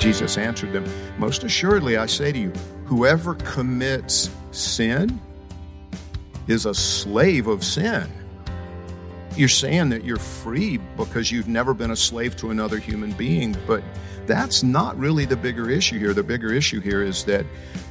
Jesus answered them, Most assuredly, I say to you, whoever commits sin is a slave of sin. You're saying that you're free because you've never been a slave to another human being, but that's not really the bigger issue here. The bigger issue here is that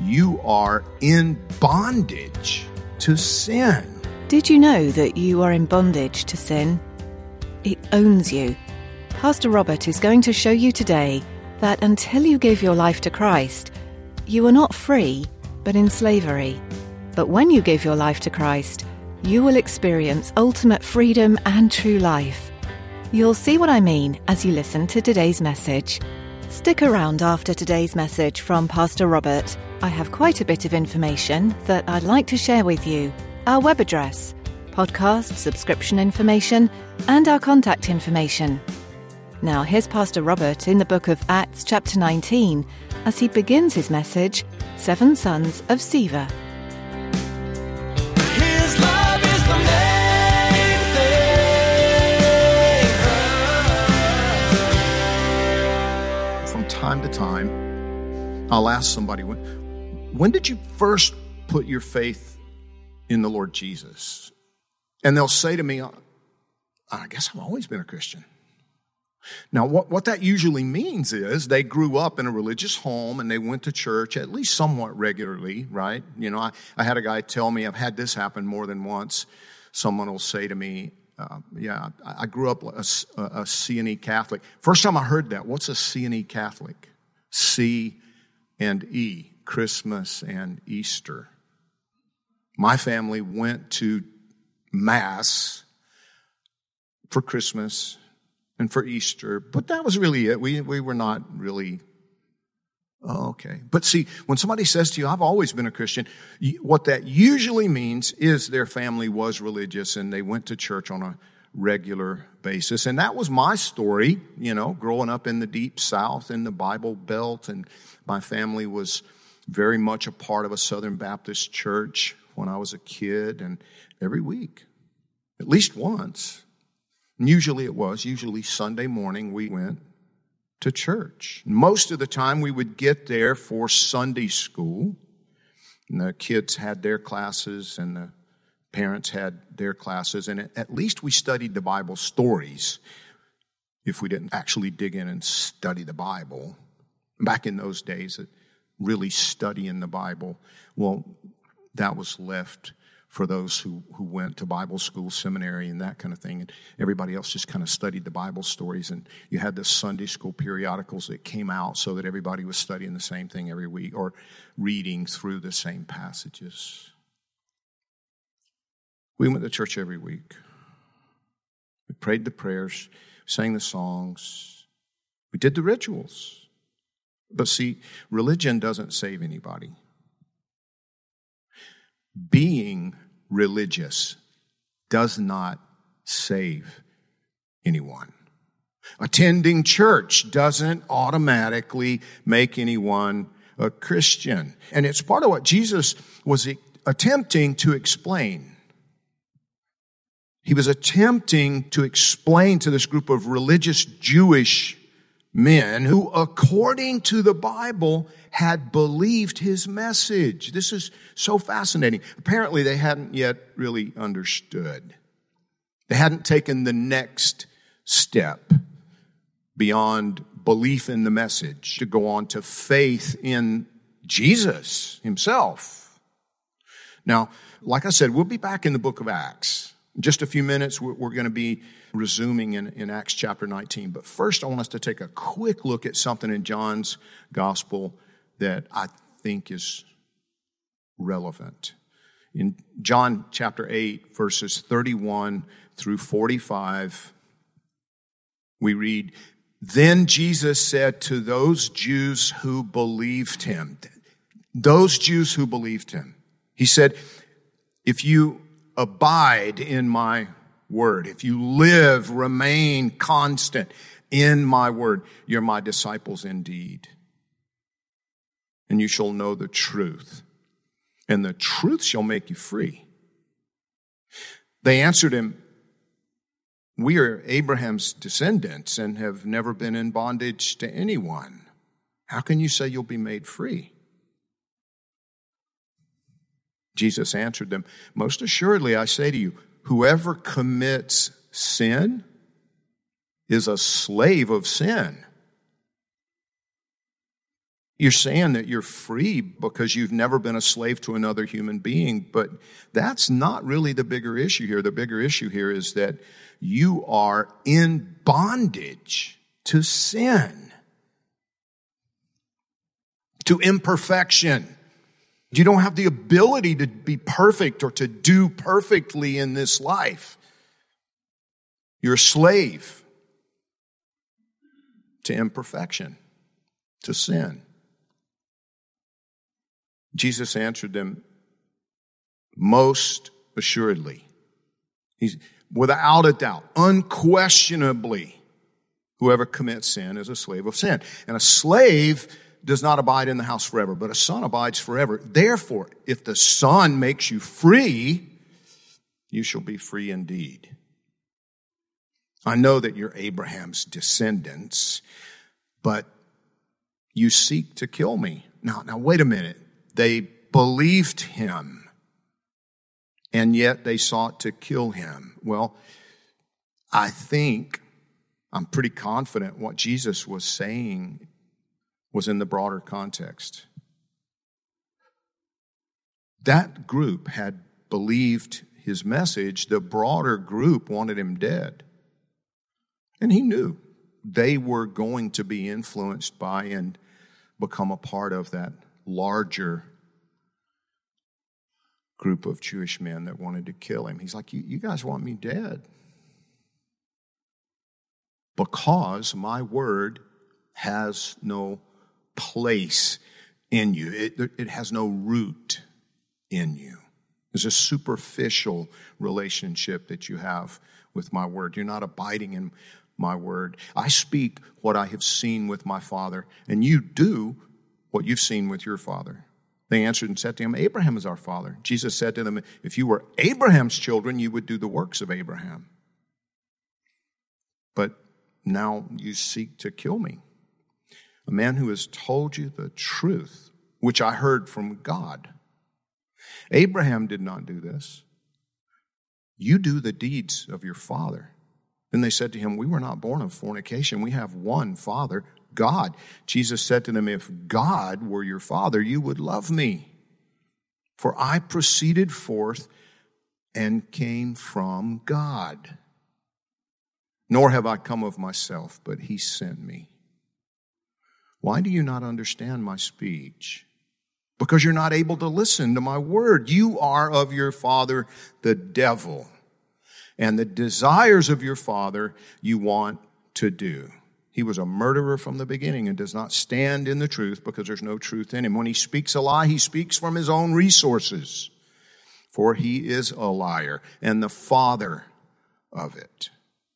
you are in bondage to sin. Did you know that you are in bondage to sin? It owns you. Pastor Robert is going to show you today that until you give your life to Christ, you are not free, but in slavery. But when you give your life to Christ, you will experience ultimate freedom and true life. You'll see what I mean as you listen to today's message. Stick around after today's message from Pastor Robert. I have quite a bit of information that I'd like to share with you. Our web address, podcast subscription information, and our contact information. Now, here's Pastor Robert in the book of Acts, chapter 19, as he begins his message Seven Sons of Sceva. His love is the main thing. From time to time, I'll ask somebody, when, when did you first put your faith in the Lord Jesus? And they'll say to me, I guess I've always been a Christian. Now, what, what that usually means is they grew up in a religious home and they went to church at least somewhat regularly, right? You know, I, I had a guy tell me, I've had this happen more than once. Someone will say to me, uh, yeah, I, I grew up a, a, a C&E Catholic. First time I heard that, what's a C&E Catholic? C and E, Christmas and Easter. My family went to Mass for Christmas and for Easter, but that was really it. We, we were not really, oh, okay. But see, when somebody says to you, I've always been a Christian, what that usually means is their family was religious and they went to church on a regular basis. And that was my story, you know, growing up in the deep South in the Bible Belt. And my family was very much a part of a Southern Baptist church when I was a kid and every week, at least once. Usually it was, usually Sunday morning we went to church. Most of the time we would get there for Sunday school. And the kids had their classes and the parents had their classes. And at least we studied the Bible stories if we didn't actually dig in and study the Bible. Back in those days, really studying the Bible, well, that was left for those who, who went to Bible school, seminary, and that kind of thing. And everybody else just kind of studied the Bible stories. And you had the Sunday school periodicals that came out so that everybody was studying the same thing every week or reading through the same passages. We went to church every week. We prayed the prayers, sang the songs, we did the rituals. But see, religion doesn't save anybody being religious does not save anyone. Attending church doesn't automatically make anyone a Christian. And it's part of what Jesus was attempting to explain. He was attempting to explain to this group of religious Jewish men who, according to the Bible, had believed his message. This is so fascinating. Apparently, they hadn't yet really understood. They hadn't taken the next step beyond belief in the message to go on to faith in Jesus himself. Now, like I said, we'll be back in the book of Acts. In just a few minutes, we're, going to be resuming in, in Acts chapter 19. But first, I want us to take a quick look at something in John's gospel that I think is relevant. In John chapter 8, verses 31 through 45, we read, Then Jesus said to those Jews who believed him, those Jews who believed him, He said, If you abide in my word, if you live, remain constant in my word, you're my disciples indeed. And you shall know the truth, and the truth shall make you free. They answered him, We are Abraham's descendants and have never been in bondage to anyone. How can you say you'll be made free? Jesus answered them, Most assuredly, I say to you, whoever commits sin is a slave of sin. You're saying that you're free because you've never been a slave to another human being, but that's not really the bigger issue here. The bigger issue here is that you are in bondage to sin, to imperfection. You don't have the ability to be perfect or to do perfectly in this life. You're a slave to imperfection, to sin. Jesus answered them, most assuredly. He's without a doubt, unquestionably, whoever commits sin is a slave of sin. And a slave does not abide in the house forever, but a son abides forever. Therefore, if the son makes you free, you shall be free indeed. I know that you're Abraham's descendants, but you seek to kill me. Now, now wait a minute. They believed him, and yet they sought to kill him. Well, I think I'm pretty confident what Jesus was saying was in the broader context. That group had believed his message, the broader group wanted him dead. And he knew they were going to be influenced by and become a part of that larger group of Jewish men that wanted to kill him. He's like, You, guys want me dead? Because my word has no place in you, it, it has no root in you. There's a superficial relationship that you have with my word. You're not abiding in my word. I speak what I have seen with my father, and you do what you've seen with your father. They answered and said to him, Abraham is our father. Jesus said to them, If you were Abraham's children, you would do the works of Abraham. But now you seek to kill me, a man who has told you the truth, which I heard from God. Abraham did not do this. You do the deeds of your father. Then they said to him, We were not born of fornication. We have one Father, God. Jesus said to them, If God were your Father, you would love me. For I proceeded forth and came from God. Nor have I come of myself, but He sent me. Why do you not understand my speech? Because you're not able to listen to my word. You are of your father, the devil and the desires of your father you want to do. He was a murderer from the beginning and does not stand in the truth because there's no truth in him. When he speaks a lie, he speaks from his own resources, for he is a liar and the father of it.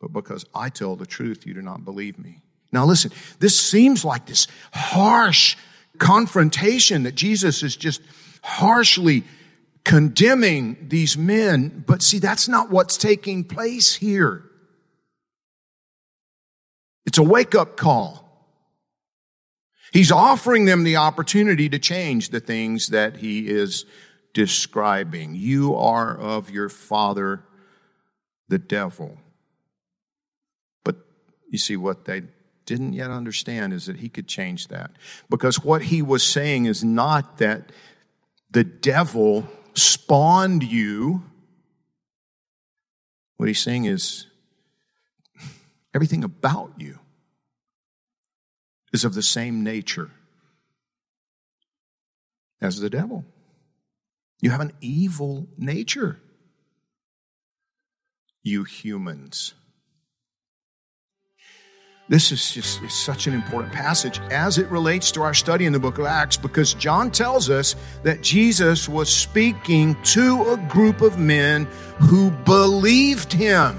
But because I tell the truth, you do not believe me. Now listen, this seems like this harsh confrontation that Jesus is just harshly condemning these men. But see, that's not what's taking place here. It's a wake up call. He's offering them the opportunity to change the things that he is describing. You are of your father, the devil. But you see, what they didn't yet understand is that he could change that. Because what he was saying is not that the devil spawned you. What he's saying is Everything about you is of the same nature as the devil. You have an evil nature, you humans. This is just such an important passage as it relates to our study in the book of Acts because John tells us that Jesus was speaking to a group of men who believed him.